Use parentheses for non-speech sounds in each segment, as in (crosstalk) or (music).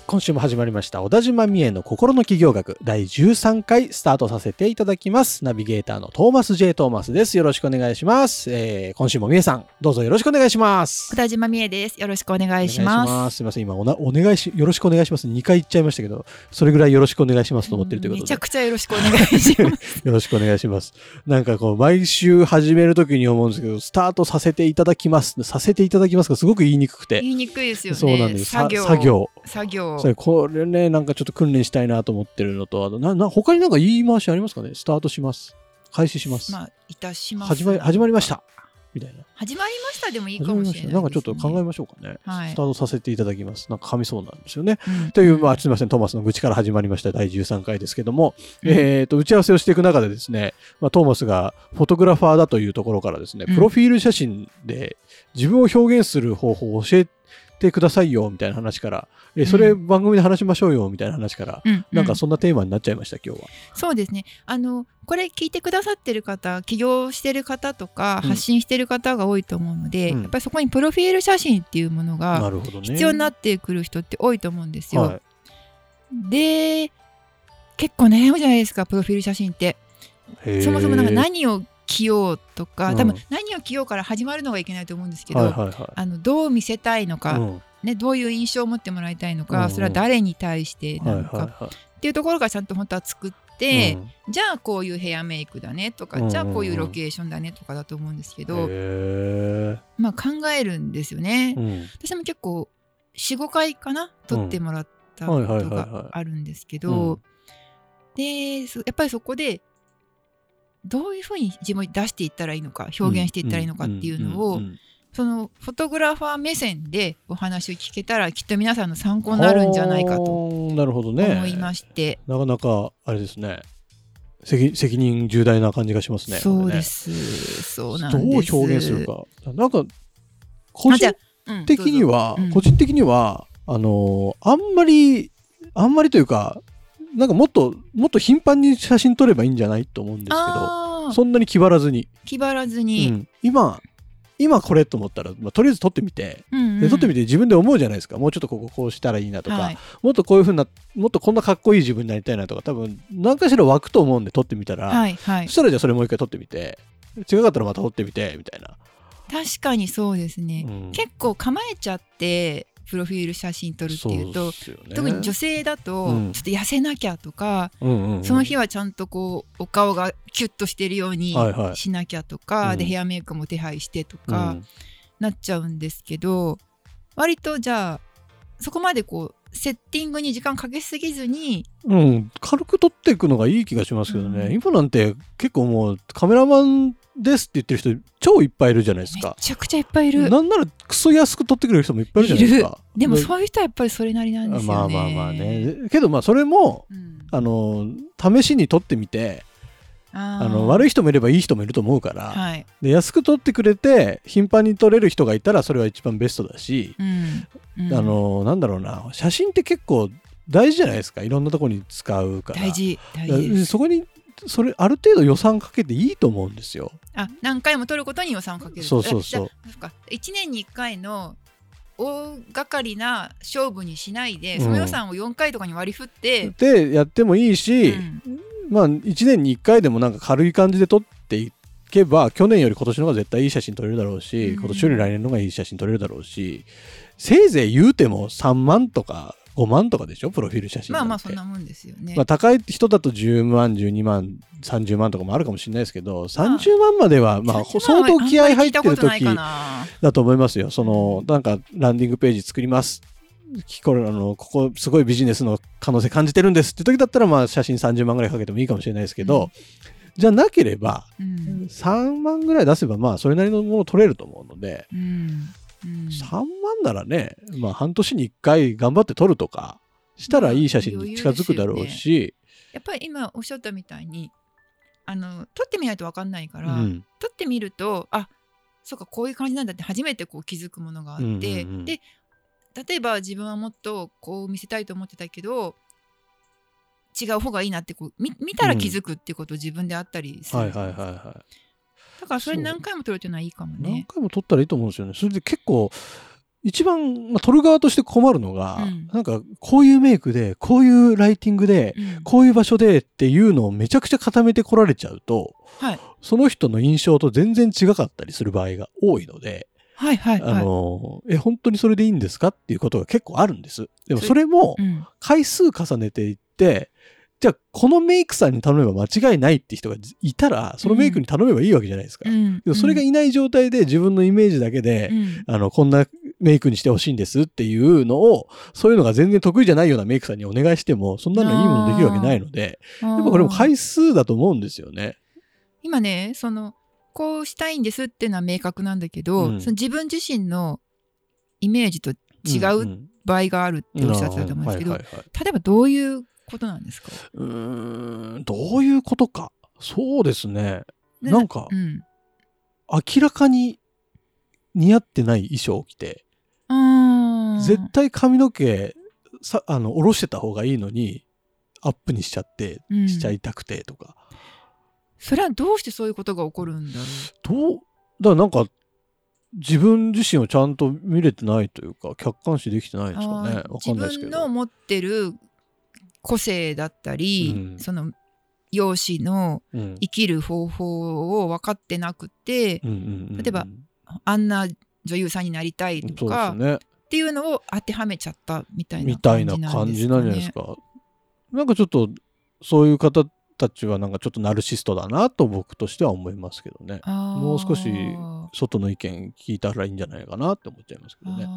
はい、今週も始まりました。小田島美恵の心の企業学第13回スタートさせていただきます。ナビゲーターのトーマス J. トーマスです。よろしくお願いします。えー、今週も美恵さん、どうぞよろしくお願いします小。田島美恵です。よろしくお願いします。ます。すみません、今おな、お願いし、よろしくお願いします。2回言っちゃいましたけど、それぐらいよろしくお願いしますと思ってるということでめちゃ。くちゃよろしくお願いします。(laughs) よろしくお願いします。なんかこう、毎週始めるときに思うんですけど、スタートさせていただきます。させていただきますが、すごく言いにくくて。言いにくいですよね。そうなんです。さ作業。作業。作業。それこれね、なんかちょっと訓練したいなと思ってるのと、あとなな他になんか言い回しありますかね？スタートします。開始します。まあ、いたします。始まり始まりました。みたいな。始まりましたでもいい。かもしれない、なんかちょっと考えましょうかね。はいスタートさせていただきます。なんか噛みそうなんですよね。うんという、まあ、すみません、トーマスの愚痴から始まりました第13回ですけども、うんえっ、と、打ち合わせをしていく中でですね、まあ、トーマスがフォトグラファーだというところからですね、うんプロフィール写真で自分を表現する方法を教えてくださいよ、みたいな話から、えそれう番組で話しましょうよ、みたいな話から、うんなんかうそんなテーマになっちゃいました、今日は。そうですね。あの、これ聞いてくださってる方、起業してる方とか、うん発信してる方が多いと思うので、うんやっぱりそこにプロフィール写真っていうものなが。必要になってくる人って多いと思うんですよ。はいで、結構悩むじゃないですか、プロフィール写真って。そもそもなんか何を着ようとか、うん。多分何を着ようから始まるのがいけないと思うんですけど、あのどう見せたいのい。か、うん。ね、どういう印象を持ってもらいたいのか、それは誰に対してはないのか、っていうところがちゃんと本当は作っい。て、うん。じゃあこういうヘアメイクだねとか、じゃあこういうロケーションだねとかだと思うんですけど、へまあ考えるんですよね。私も結構45回かな？撮ってもらったことがあるんですけうどん。でそやっぱりそこでどういうふうに自分を出していったらいいのか表現していったらいいのかっていうのをそのフォトグラファー目線でお話を聞けたらきっと皆さんの参考になるんじゃないかとはあなるほどね。思いまして、なかなかあれですね。責責任重大な感じがしますね。そうでこれねす。そうなんです。どう表現するか。なんか個人的には、うん。個人的にはあのーあんまりあんまりというかなんかもっともっと頻繁に写真撮ればいいんじゃないと思うんですけどそんなに気張らずに、気張らずうに、ん。今今これと思ったら、まあ、とりあえず撮ってみて、うんうん。で撮ってみて自分で思うじゃないですか。もうちょっとこここうしたらいいなとか、はい。もっとこういうふうなもっとこんなかっこいい自分になりたいなとか。多分何かしら湧くと思うんで撮ってみたら、はいはい。そしたらじゃあそれもう一回撮ってみて。違かったらまた撮ってみてみたいな、確かにそうですね、うん。結構構えちゃってプロフィール写真撮るっていうとね。特に女性だとうん。ちょっと痩せなきゃとか、うんうんうん。その日はちゃんとこうお顔がキュッとしてるようにはいはい。しなきゃとか、うん。でヘアメイクも手配してとうかん。なっちゃうんですけど、割とじゃあそこまでこうセッティングに時間かけすぎずにうん、軽く撮っていくのがいい気がしますけどね、うん。今なんて結構もうカメラマンですって言ってる人超いっぱいいるじゃないですめか。ちゃくちゃいっぱいいる。なんならクソ安く撮ってくれる人もいっぱいいるじゃないですか。でもでそういう人はやっぱりそれなりなんですよね。まあまあまあね。けどまあそれもうんあの試しに撮ってみてああの悪いい人もいればいい人もいると思うから、はい。で安く撮ってくれて頻繁に撮れる人がいたらそれは一番ベストだし、うんうんあのなんだろうな写真って結構大事じゃないですかいろんなところに使うから大事大だ事です。そこにそれある程度予算かけていいと思うんですよ。あ何回も取ることに予算をかける。そうそうそう。えじゃあそっか。1年に1回の大掛かりな勝負にしないで、うん。その予算を4回とかに割り振って、でやってもいいし、うん。まあ1年に1回でもなんか軽い感じで撮っていけば去年より今年の方が絶対いい写真撮れるだろうし、うん。今年より来年の方がいい写真撮れるだろうしせいぜい言うても3万とか5万とかでしょ？プロフィール写真まあまあそんなもんですよね。まあ、高い人だと10万12万30万とかもあるかもしれないですけど30万まではまあ30相当気合入ってる時だと思いますよそのなんかランディングページ作ります。これあのここすごいビジネスの可能性感じてるんですって時だったらまあ写真30万ぐらいかけてもいいかもしれないですけど、うん。じゃなければうん。3万ぐらい出せばまあそれなりのもの取れると思うので、うんうん。3万ならねまあ半年に1回頑張って撮るとかしたらいい写真に近づくだろうし、やっぱり今おっしゃったみたいにあの撮ってみないと分かんないから、うん。撮ってみるとあそうかこういう感じなんだって初めてこう気づくものがあって、うんうんうんで例えば自分はもっとこう見せたいと思ってたけど違う方がいいなってこう見見たら気づくっていうこと自分であったりする、はいはいはいはい。だからそれ何回も撮るっていうのはいいかも何ね。回も撮ったらいいと思うんですよね。それで結構、一番、まあ、撮る側として困るのが、うんなんか、こういうメイクで、こういうライティングで、うんこういう場所でっていうのをめちゃくちゃ固めてこられちゃうと、はいその人の印象と全然違かったりする場合が多いので、はいはいはい。あの、え、本当にそれでいいんですかっていうことが結構あるんです。でもそそれもうん回数重ねていって、じゃあこのメイクさんに頼めば間違いないって人がいたら、そのメイクに頼めばいいわけじゃないですか。うん。それがいない状態で自分のイメージだけで、うん。あの、こんなメイクにしてほしいんですっていうのを、そういうのが全然得意じゃないようなメイクさんにお願いしても、そんなのいいものできるわけないので、やっぱこれも回数だと思うんですよね。今ねそのこうしたいんですっていうのは明確なんだけど、うん。その自分自身のイメージと違んう場合があるっておっしゃってたと思うんですけど、例えばどういうことなんですか？うーん、どういうことか。そうですね。ねなんかう、ん明らかに似合ってない衣装を着て、絶対髪の毛、さ、あの、下ろしてた方がいいのに、アップにしちゃって、うんしちゃいたくてとか。それはどうしてそういうことが起こるんだろどう、だからなんか、自分自身をちゃんと見れてないというか、客観視できてないんですかね。あーわかんないですけど。自分の持ってる個性だったり、うんその容姿のうん生きる方法を分かってなくて、うん例えばあんな女優さんになりたいとか、ね。っていうのを当てはめちゃったみたいなみたい感じななんですか？ね。感じなんじゃないですか。なんかちょっと、そういう方たちはなんかちょっとナルシストだなと僕としては思いますけどね。もう少し外の意見聞いたらいいんじゃないかなって思っちゃいますけどね。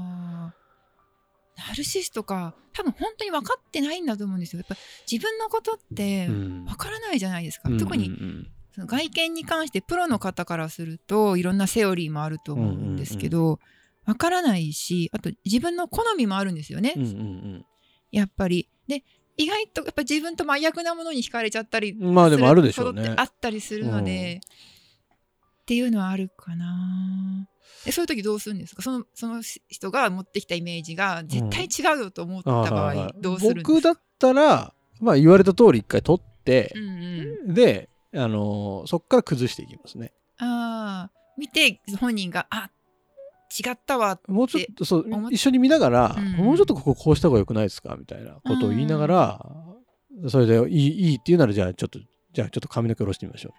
ナルシストか多分本当に分かってないんだと思うんですよ。やっぱ自分のことってうん分からないじゃないですか。うん特にうんうんその外見に関してプロの方からするといろんなセオリーもあると思うんですけど、分からないしあと自分の好みもあるんですよね、うんうんやっぱり。で意外とやっぱ自分と真逆なものに惹かれちゃったりうんまあでもあるでしょうねあったりするので、っていうのはあるかな。でそういう時どうするんですか？そのその人が持ってきたイメージが絶対違うよと思った場合どうするんですか？僕だったら、まあ言われた通り一回取ってう、んうん、で、あのーそっから崩していきますね。ああ見て本人があ違ったわもうちょっとそう一緒に見ながら、うん。もうちょっとこここうした方が良くないですか？みたいなことを言いながら、それでいいいいっていうならじゃあちょっとじゃあちょっと髪の毛下ろしてみましょ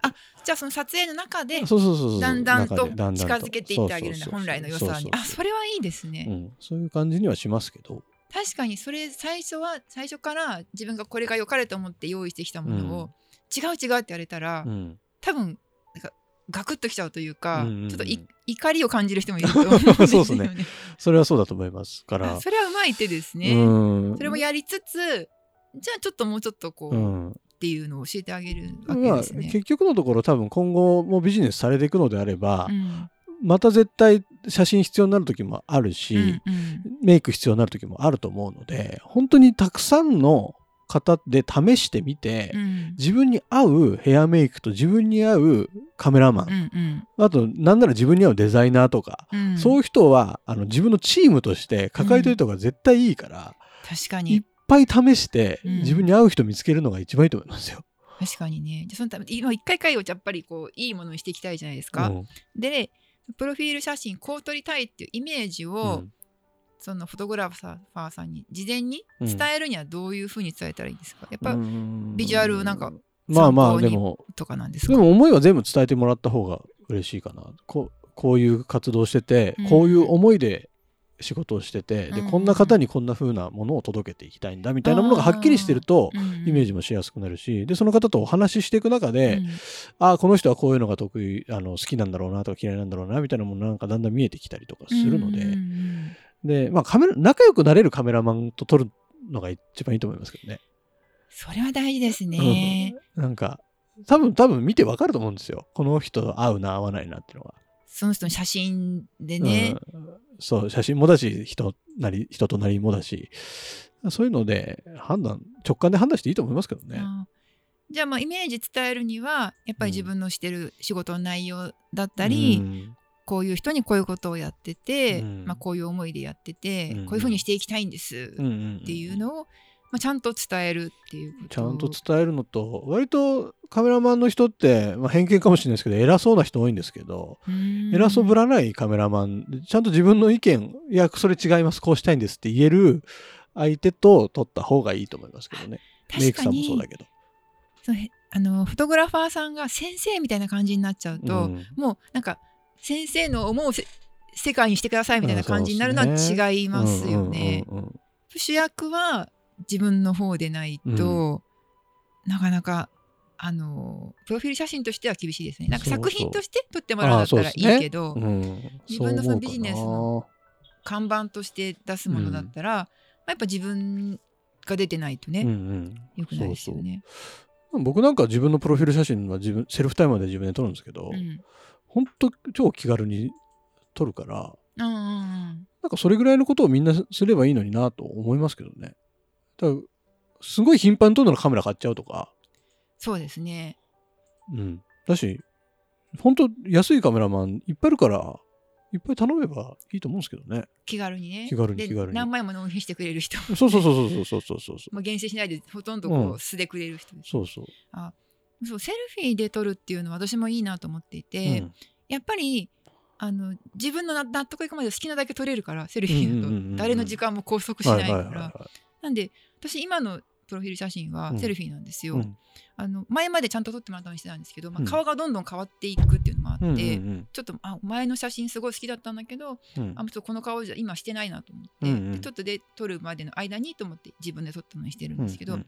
じゃあその撮影の中でう。そうそうそうそう。だんだんと近づけていってあげるんだそうそうそう。本来の良さに。そうそうそうあそれはいいですね、うん、そういう感じにはしますけど。確かにそれ最初は最初から自分がこれが良かれと思って用意してきたものを、違う違うって言われたら、うん、多分なんかガクッときちゃうというか、うんうんうん。ちょっとい怒りを感じる人もいると思うんですよ (laughs) そうねです (laughs) それはそうだと思いますから。あ。それはうまい手ですね、うん。それもやりつつじゃあちょっともうちょっとこう、うんっていうのを教えてあげるわけまあ、ですね。結局のところ多分今後もビジネスされていくのであれば、うん。また絶対写真必要になる時もあるし、うんうん。メイク必要になる時もあると思うので本当にたくさんの方で試してみて、うん。自分に合うヘアメイクと自分に合うカメラマン、うんうん。あとなんなら自分に合うデザイナーとか、うん。そういう人はあの自分のチームとして抱えといた方が絶対いいから、いっ確かにぱい試して、うん。自分に合う人見つけるのが一番いいと思いますよ。確かにね。じゃあそのため今一回回をやっぱりこういいものにしていきたいじゃないですか。うん。でプロフィール写真こう撮りたいっていうイメージを、うん。そのフォトグラファーさんに事前に伝えるにはどういうふうに伝えたらいいんですか、やっぱビジュアルなんかまあまあでもとかなんですか？でも思いは全部伝えてもらった方が嬉しいかな。こうこういう活動してて、うん。こういう思いで仕事をしてて、でうんこんな方にこんな風なものを届けていきたいんだみたいなものがはっきりしてるとイメージジもしやすくなるしでその方とお話ししていく中で、ああこの人はこういうのが得意あの好きなんだろうなとか嫌いなんだろうなみたいなものなんかだんだん見えてきたりとかするので、でまあカメラ仲良くなれるカメラマンと撮るのが一番いいと思いますけどね。それは大事ですね。うん。なんか多分多分見てわかると思うんですよ。この人と合うな合わないなっていうのが。その人の写真でね、うん。そう写真もだし人なり人となりもだし。そういうので判断直感で判断していいと思いますけどね。あじゃあまあイメージ伝えるにはやっぱり自分のしてる仕事の内容だったり、うん。こういう人にこういうことをやってて、うん。まあ、こういう思いでやってて、うん。こういうふうにしていきたいんですっていうのを、まあ、ちゃんと伝えるっていうちゃんと伝えるのと割とカメラマンの人って、まあ、偏見かもしれないですけど偉そうな人多いんですけど、偉そうぶららないカメラマンちゃんと自分の意見いやそれ違いますこうしたいんですって言える相手と撮った方がいいと思いますけどね。メイクさんもそうだけど。あのフォトグラファーさんが先生みたいな感じになっちゃうと、うん。もうなんか先生の思うせ世界にしてくださいみたいな感じになるのは違いますよね。主役は自分の方でないと、なかなかあのプロフィール写真としては厳しいですね。なんか作品として撮ってもらうんだったらいいけど、うん。自分のそのビジネスの看板として出すものだったら、まあやっぱ自分が出てないとね、うんうん。よくないですよね。僕なんか自分のプロフィール写真は自分セルフタイマーで自分で撮るんですけど、うん。ほんと超気軽に撮るからうんうんうん。なんかそれぐらいのことをみんなすればいいのになと思いますけどね。だすごい頻繁に撮るのカメラ買っちゃうとか。そうですね。うん。だし本当安いカメラマンいっぱいあるからいっぱい頼めばいいと思うんですけどね。気軽にね。気軽に気軽に。何枚も納品してくれる人。そうそうそうそうそうそうそうそう厳選しないでほとんどこう素でくれる人、う、そうそう。あそうセルフィーで撮るっていうのは私もいいなと思っていて、うん、やっぱりあの自分の納得いくまで好きなだけ撮れるからセルフィーだと。誰の時間も拘束しないから。なんで私今のプロフィール写真はうん。セルフィーなんですよ、うん。あの前までちゃんと撮ってもらったようにしてたんですけど、まあうん。顔がどんどん変わっていくっていうのもあって、うんうんちょっとあ前の写真すごい好きだったんだけどうん。あちょっとこの顔じゃ今してないなと思って、うんうん。でちょっとで撮るまでの間にと思って自分で撮ったのにしてるんですけど、うん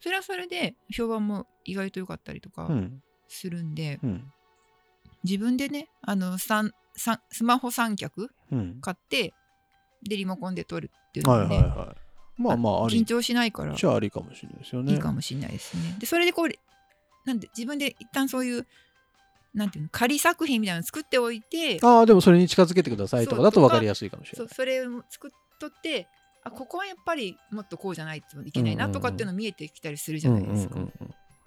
それはそれで評判も意外と良かったりとかうん。するんで、うん。自分でねあの三三スマホ三脚うん。買ってでリモコンで撮るっていうのはいもね、はいはい。まあまああり緊張しないからじゃあありかもしれないですよね。いいかもしれないですね。でそれでこうなんで自分で一旦そういうなんていうの仮作品みたいなの作っておいてああでもそれに近づけてくださいとかだと分かりやすいかもしれない。そうそれを作っとってあここはやっぱりもっとこうじゃないといけないなとかっていうの見えてきたりするじゃないですか。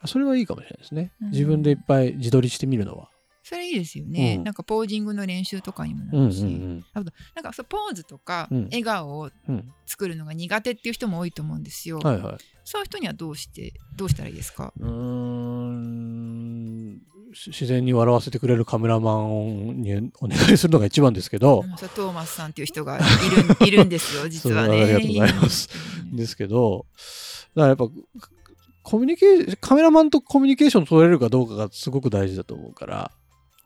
それはいいかもしれないですね。うん自分でいっぱい自撮りしてみるのは。それいいですよね、うん。なんかポージングの練習とかにもなうんうんるし、うん。あとなんかそうポーズとかうん。笑顔をうん。作るのが苦手っていう人も多いと思うんですよ。はいはい。そういう人にはどうしてどうしたらいいですか？うーん。し自然に笑わせてくれるカメラマンにお願いするのが一番ですけど、うんそうトーマスさんっていう人がいる (laughs) いるんですよ実はね。ありがとうございます。るんですけど、だからやっぱコミュニケーションカメラマンとコミュニケーション取れるかどうかがすごく大事だと思うから、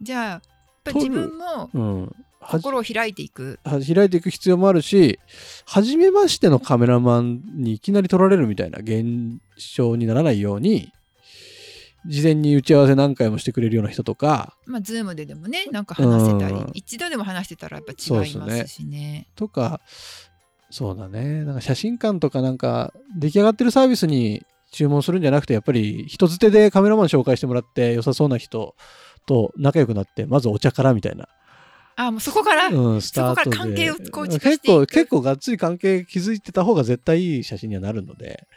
じゃあやっぱり自分も心を開いていく。は開いていく必要もあるし初めましてのカメラマンにいきなり撮られるみたいな現象にならないように事前に打ち合わせ何回もしてくれるような人とかまあズームででもねなんか話せたり、うん。一度でも話してたらやっぱ違いますしね。とかそうだね。なんか写真館とかなんか出来上がってるサービスに注文するんじゃなくてやっぱり人づてでカメラマン紹介してもらって良さそうな人と仲良くなってまずお茶からみたいな、あもうそこから、うん、スタートで。そこから関係を構築結構結構がっつり関係築いてた方が絶対いい写真にはなるので。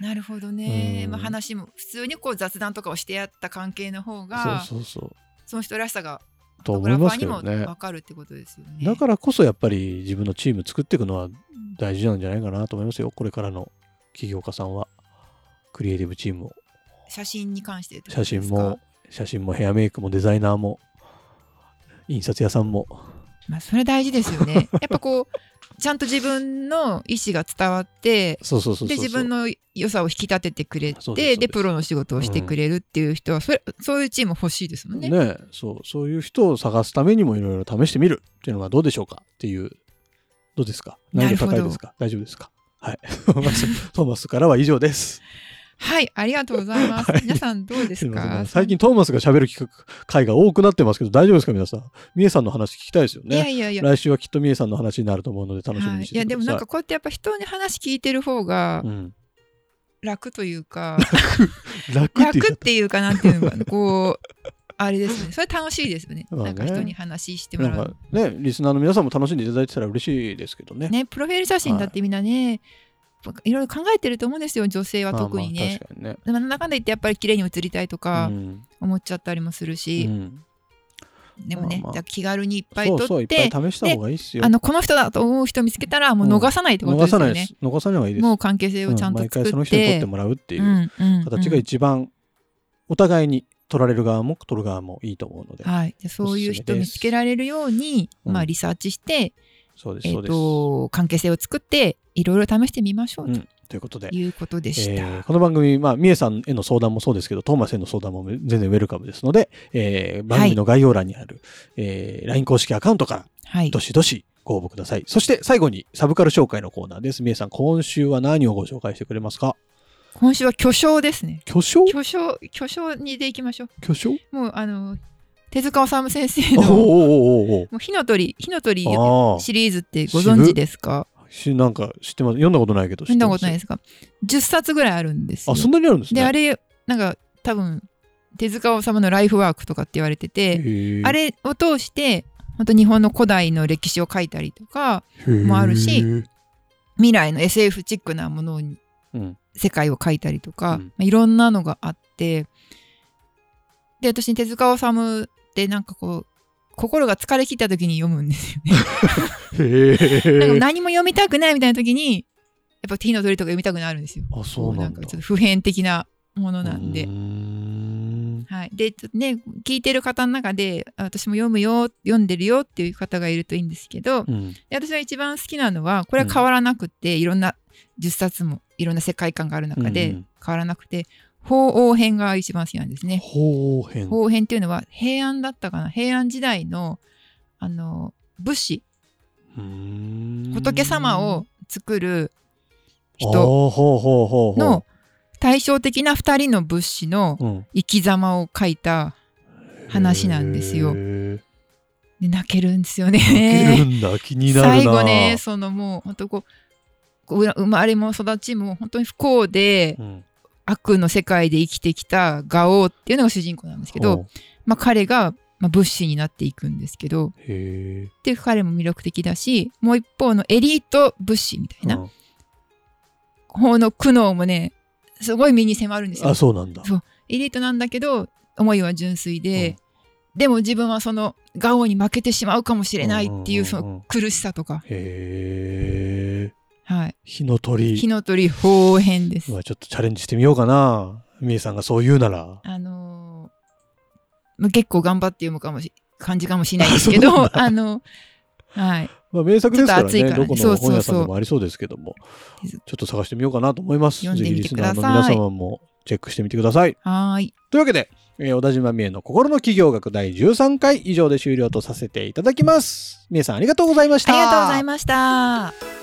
なるほどね、うん。まあ、話も普通にこう雑談とかをしてやった関係の方がそうそうそう。その人らしさがと思いますけどね。分かるってことですよね。だからこそやっぱり自分のチーム作っていくのは大事なんじゃないかなと思いますよこれからの起業家さんは。クリエイティブチームを。写真に関して写ですか？真も写真もヘアメイクもデザイナーも印刷屋さんも。まあ、それ大事ですよね。(laughs) やっぱこうちゃんと自分の意思が伝わってで自分の良さを引き立ててくれてでプロの仕事をしてくれるっていう人は、それそういうチーム欲しいですもんね。ねそうそういう人を探すためにもいろいろ試してみる。っていうのはどうでしょうかっていう。どうですか？難易度高いですか？大丈夫ですか？はい。トーマスからは以上ですはい、ありがとうございます。はい。皆さんどうですか？ん。最近トーマスが喋る企画回が多くなってますけど大丈夫ですか皆さん？みえさんの話聞きたいですよね。いやいやいや。来週はきっとみえさんの話になると思うので楽しみはい、にしててください。いやでもなんかこうやってやっぱ人に話聞いてる方がうん、楽というか、楽。楽っていうかなんていうのかな。こうあれですね。(laughs) それ楽しいですよね。まあね。なんか人に話してもらう。かねリスナーの皆さんも楽しんでいただいてたら嬉しいですけどね。ねプロフィール写真だってみんなね、いろいろ考えてると思うんですよ女性は特にね。まあまあ確かにね。でもなんだかんだ言ってやっぱり綺麗に映りたいとかうん思っちゃったりもするし、うんでもね、まあまあじゃあ気軽にいっぱい撮っってぱい試した方がいいっすよ。あのこの人だと思う人見つけたらもう逃さないってこと逃ですよね。逃さないいいです。もう関係性をちゃんと作って、回その人に撮ってもらうっていう形が一番お互いに撮られる側も撮る側もいいと思うので。はい、でそういう人見つけられるように、うんまあ、リサーチして、そうです、えー、そうです。と関係性を作っていろいろ試してみましょううんということでと。いうことでした。えーこの番組、まあ、みえさんへの相談もそうですけど、トーマスへの相談も全然ウェルカムですので、えー番組の概要欄にある、えー LINE 公式アカウントから、はいどしどしご応募ください。そして最後にサブカル紹介のコーナーです。みえさん、今週は何をご紹介してくれますか？今週は巨匠ですね。巨匠？巨匠巨匠にでいきましょ巨匠？う。もうあの手塚治虫先生のもう火の鳥火の鳥シリーズってご存知ですか？しなんか知ってます？読んだことないけど知見たってますことないですか？10冊ぐらいあるんですよあそんなにあるんですね。であれなんか多分手塚治虫のライフワークとかって言われてて、あれを通して本当日本の古代の歴史を書いたりとかもあるし未来の SF チックなものにうん。世界を書いたりとか、うん。まあいろんなのがあってで私手塚治虫ってなんかこう心が疲れ切った時に読むんですよね。へなんかえ何も読みたくないみたいな時にやっぱ火の鳥とか読みたくなるんですよ。あそうなんかちょっと普遍的なものなんで。ん。はい、でちょっとね聞いてる方の中であ私も読むよ読んでるよっていう方がいるといいんですけど、うん。で私が一番好きなのはこれは変わらなくて、いろんな10冊もいろんな世界観がある中でうんうん。変わらなくて法王編が一番好きなんですね。方変法王編っていうのは平安だったかな？平安時代のあの武士。仏様を作る人の対照的な2人の武士のうん。生き様を書いた話なんですよ。で泣けるんですよね。泣けるんだ。気になるな。最後ねそのもう本当こうこう生まれも育ちも本当に不幸でうん悪の世界で生きてきたガオーっていうのが主人公なんですけど、まあ、彼が、まあ、物資になっていくんですけどへで彼も魅力的だしもう一方のエリート物資みたいなえうん。方の苦悩もねすごい身に迫るんですよ。あ。そうなんだ。そう。エリートなんだけど思いは純粋で、でも自分はそのガオーに負けてしまうかもしれないっていうそうんうんうんうん。の苦しさとか、へえはい、火の鳥。火の鳥法編です。ちょっとチャレンジしてみようかな。みえさんがそう言うなら。あのーまあ結構頑張って読むかもし感じかもしれないですけど (laughs) あのはい。まあ名作ですからちょっと熱いからね。ねどこの本屋さんでもありそうですけども。ちょっと探してみようかなと思います。読んでみてぜひリスナーのください皆様もチェックしてみてください。はーい。というわけで、えー小田島美恵の心の企業学第13回以上で終了とさせていただきます。美恵さんありがとうございました。ありがとうございました